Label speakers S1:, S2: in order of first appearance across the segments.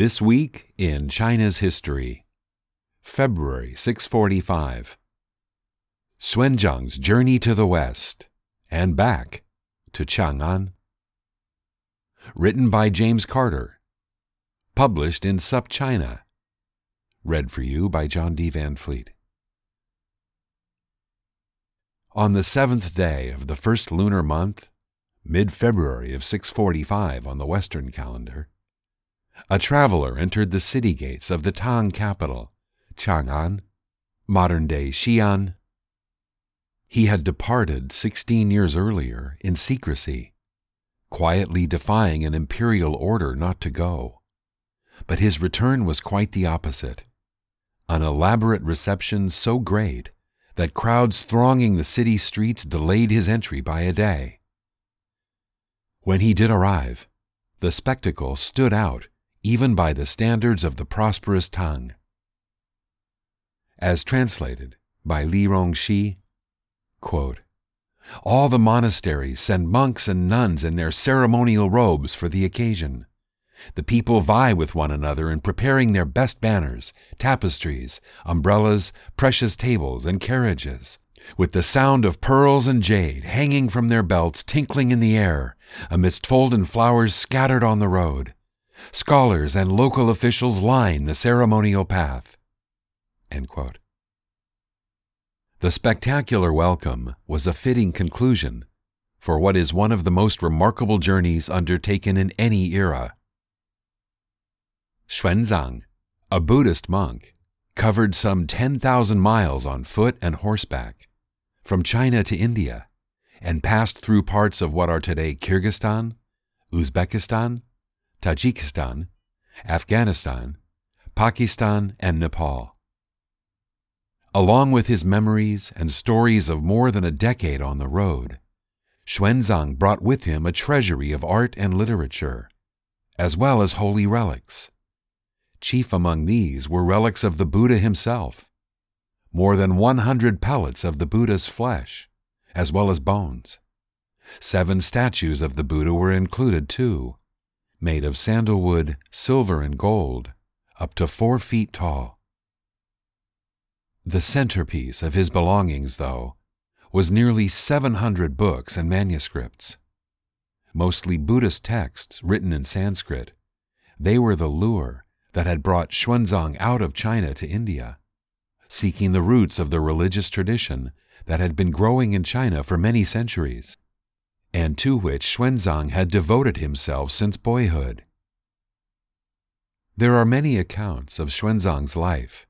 S1: This week in China's history, February 645. Xuanzang's journey to the west and back to Chang'an. Written by James Carter. Published in SupChina. Read for you by John D. Van Fleet. On the seventh day of the first lunar month, mid February of 645 on the Western calendar, a traveler entered the city gates of the Tang capital, Chang'an, modern day Xi'an. He had departed sixteen years earlier in secrecy, quietly defying an imperial order not to go. But his return was quite the opposite. An elaborate reception so great that crowds thronging the city streets delayed his entry by a day. When he did arrive, the spectacle stood out even by the standards of the prosperous Tang. As translated by Li Rongxi, quote, All the monasteries send monks and nuns in their ceremonial robes for the occasion. The people vie with one another in preparing their best banners, tapestries, umbrellas, precious tables, and carriages, with the sound of pearls and jade hanging from their belts tinkling in the air, amidst folded flowers scattered on the road. Scholars and local officials line the ceremonial path. The spectacular welcome was a fitting conclusion for what is one of the most remarkable journeys undertaken in any era. Xuanzang, a Buddhist monk, covered some 10,000 miles on foot and horseback, from China to India, and passed through parts of what are today Kyrgyzstan, Uzbekistan, Tajikistan, Afghanistan, Pakistan, and Nepal. Along with his memories and stories of more than a decade on the road, Xuanzang brought with him a treasury of art and literature, as well as holy relics. Chief among these were relics of the Buddha himself, more than 100 pellets of the Buddha's flesh, as well as bones. Seven statues of the Buddha were included too, made of sandalwood, silver, and gold, up to four feet tall. The centerpiece of his belongings, though, was nearly 700 books and manuscripts. Mostly Buddhist texts written in Sanskrit, they were the lure that had brought Xuanzang out of China to India, seeking the roots of the religious tradition that had been growing in China for many centuries, and to which Xuanzang had devoted himself since boyhood. There are many accounts of Xuanzang's life,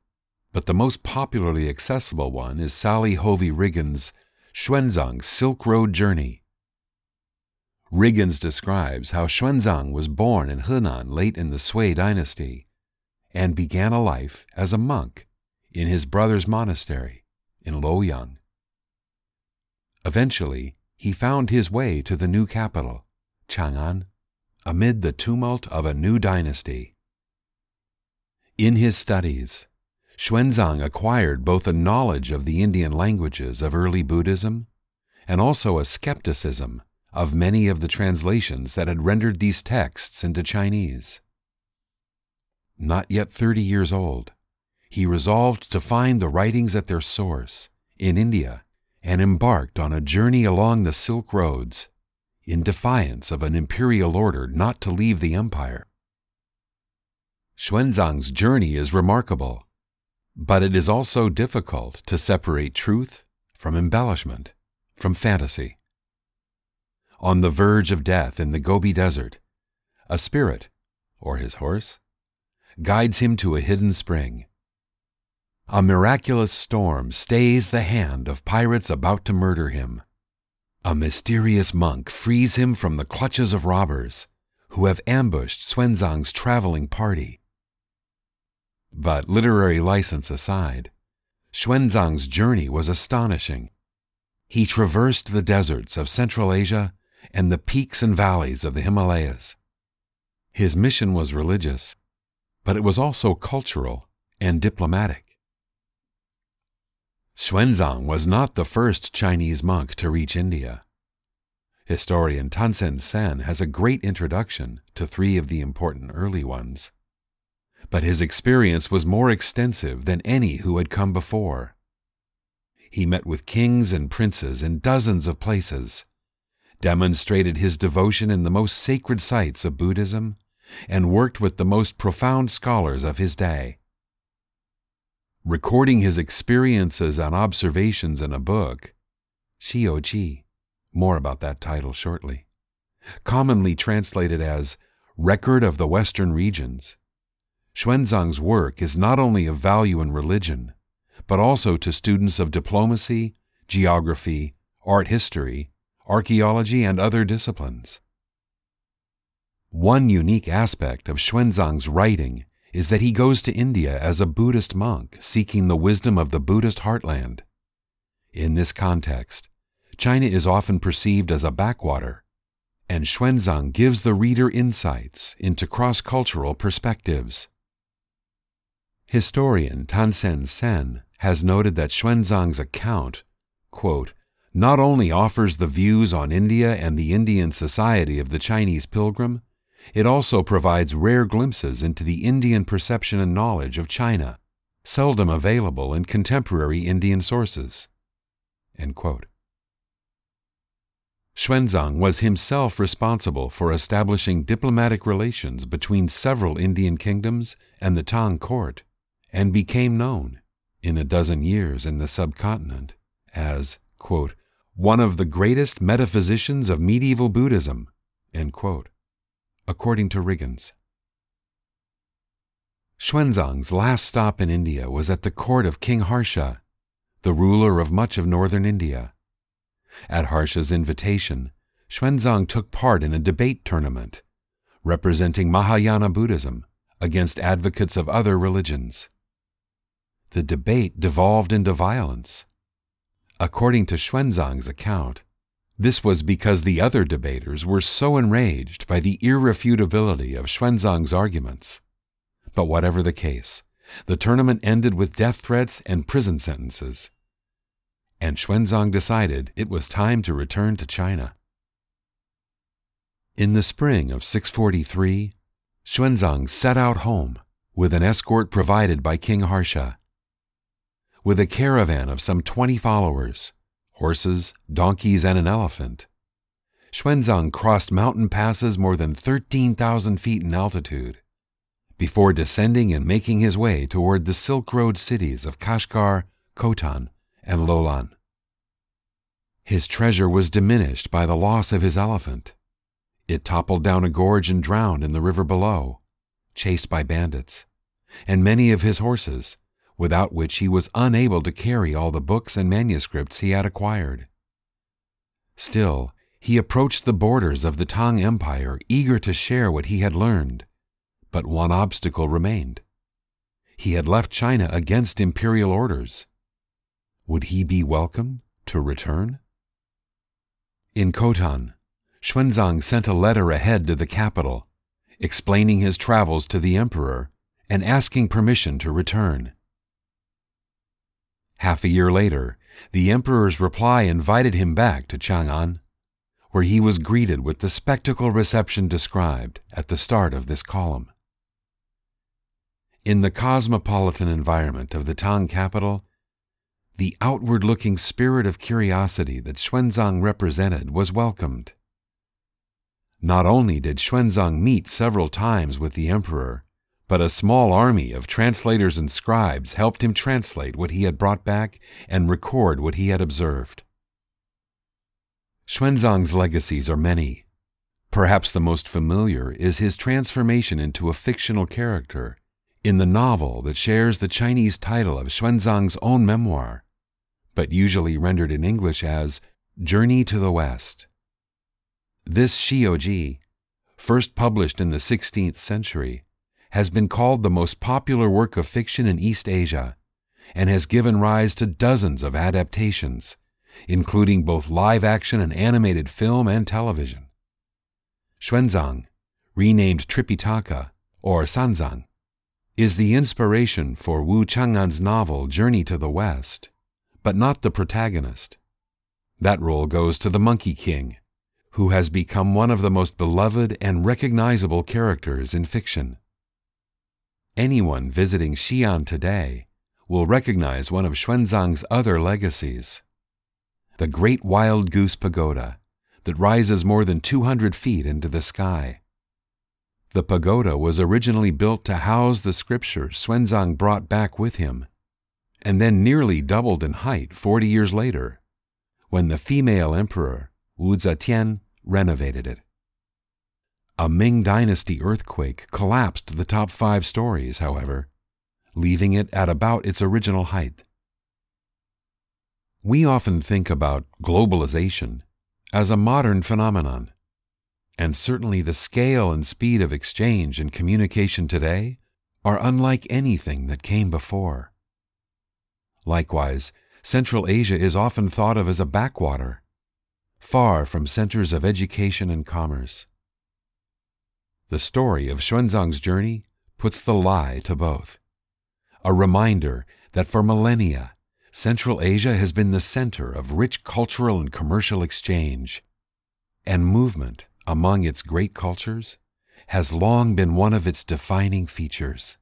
S1: but the most popularly accessible one is Sally Hovey Wriggins' Xuanzang's Silk Road Journey. Wriggins describes how Xuanzang was born in Henan late in the Sui dynasty and began a life as a monk in his brother's monastery in Luoyang. Eventually, he found his way to the new capital, Chang'an, amid the tumult of a new dynasty. In his studies, Xuanzang acquired both a knowledge of the Indian languages of early Buddhism and also a skepticism of many of the translations that had rendered these texts into Chinese. Not yet thirty years old, he resolved to find the writings at their source in India and embarked on a journey along the Silk Roads in defiance of an imperial order not to leave the empire. Xuanzang's journey is remarkable but it is also difficult to separate truth from embellishment, from fantasy. On the verge of death in the Gobi Desert, a spirit, or his horse, guides him to a hidden spring. A miraculous storm stays the hand of pirates about to murder him. A mysterious monk frees him from the clutches of robbers who have ambushed Xuanzang's traveling party But literary license aside, Xuanzang's journey was astonishing. He traversed the deserts of Central Asia and the peaks and valleys of the Himalayas. His mission was religious, but it was also cultural and diplomatic. Xuanzang was not the first Chinese monk to reach India. Historian Tansen Sen has a great introduction to three of the important early ones. But his experience was more extensive than any who had come before. He met with kings and princes in dozens of places, demonstrated his devotion in the most sacred sites of Buddhism, and worked with the most profound scholars of his day. Recording his experiences and observations in a book, Xiyouji, more about that title shortly, commonly translated as Record of the Western Regions, Xuanzang's work is not only of value in religion, but also to students of diplomacy, geography, art history, archaeology, and other disciplines. One unique aspect of Xuanzang's writing is that he goes to India as a Buddhist monk seeking the wisdom of the Buddhist heartland. In this context, China is often perceived as a backwater, and Xuanzang gives the reader insights into cross cultural perspectives. Historian Tansen Sen has noted that Xuanzang's account, quote, not only offers the views on India and the Indian society of the Chinese pilgrim, it also provides rare glimpses into the Indian perception and knowledge of China, seldom available in contemporary Indian sources. Xuanzang was himself responsible for establishing diplomatic relations between several Indian kingdoms and the Tang court, and became known, in a dozen years in the subcontinent, as, quote, one of the greatest metaphysicians of medieval Buddhism, according to Wriggins. Xuanzang's last stop in India was at the court of King Harsha, the ruler of much of northern India. At Harsha's invitation, Xuanzang took part in a debate tournament representing Mahayana Buddhism against advocates of other religions. The debate devolved into violence According to Xuanzang's account, this was because the other debaters were so enraged by the irrefutability of Xuanzang's arguments. But whatever the case, the tournament ended with death threats and prison sentences. And Xuanzang decided it was time to return to China. In the spring of 643, Xuanzang set out home with an escort provided by King Harsha with a caravan of some twenty followers, horses, donkeys, and an elephant. Xuanzang crossed mountain passes more than 13,000 feet in altitude before descending and making his way toward the Silk Road cities of Kashgar, Khotan, and Loulan. His treasure was diminished by the loss of his elephant. It toppled down a gorge and drowned in the river below, chased by bandits, and many of his horses, without which he was unable to carry all the books and manuscripts he had acquired. Still, he approached the borders of the Tang Empire eager to share what he had learned. But one obstacle remained. He had left China against imperial orders. Would he be welcome to return? In Khotan, Xuanzang sent a letter ahead to the capital, explaining his travels to the emperor and asking permission to return. Half a year later, the emperor's reply invited him back to Chang'an, where he was greeted with the spectacle reception described at the start of this column. In the cosmopolitan environment of the Tang capital, the outward looking spirit of curiosity that Xuanzang represented was welcomed. Not only did Xuanzang meet several times with the emperor, but a small army of translators and scribes helped him translate what he had brought back and record what he had observed. Xuanzang's legacies are many. Perhaps the most familiar is his transformation into a fictional character in the novel that shares the Chinese title of Xuanzang's own memoir, but usually rendered in English as Journey to the West. This Xiyouji, first published in the 16th century, has been called the most popular work of fiction in East Asia and has given rise to dozens of adaptations, including both live action and animated film and television. Xuanzang, renamed Tripitaka or Sanzang, is the inspiration for Wu Cheng'en's novel Journey to the West, but not the protagonist. That role goes to the Monkey King, who has become one of the most beloved and recognizable characters in fiction. Anyone visiting Xi'an today will recognize one of Xuanzang's other legacies the Great Wild Goose Pagoda that rises more than 200 feet into the sky. The pagoda was originally built to house the scripture Xuanzang brought back with him, and then nearly doubled in height 40 years later, when the female emperor, Wu Zetian, renovated it. A Ming Dynasty earthquake collapsed the top five stories, however, leaving it at about its original height. We often think about globalization as a modern phenomenon, and certainly the scale and speed of exchange and communication today are unlike anything that came before. Likewise, Central Asia is often thought of as a backwater, far from centers of education and commerce. The story of Xuanzang's journey puts the lie to both. A reminder that for millennia, Central Asia has been the center of rich cultural and commercial exchange, and movement among its great cultures has long been one of its defining features.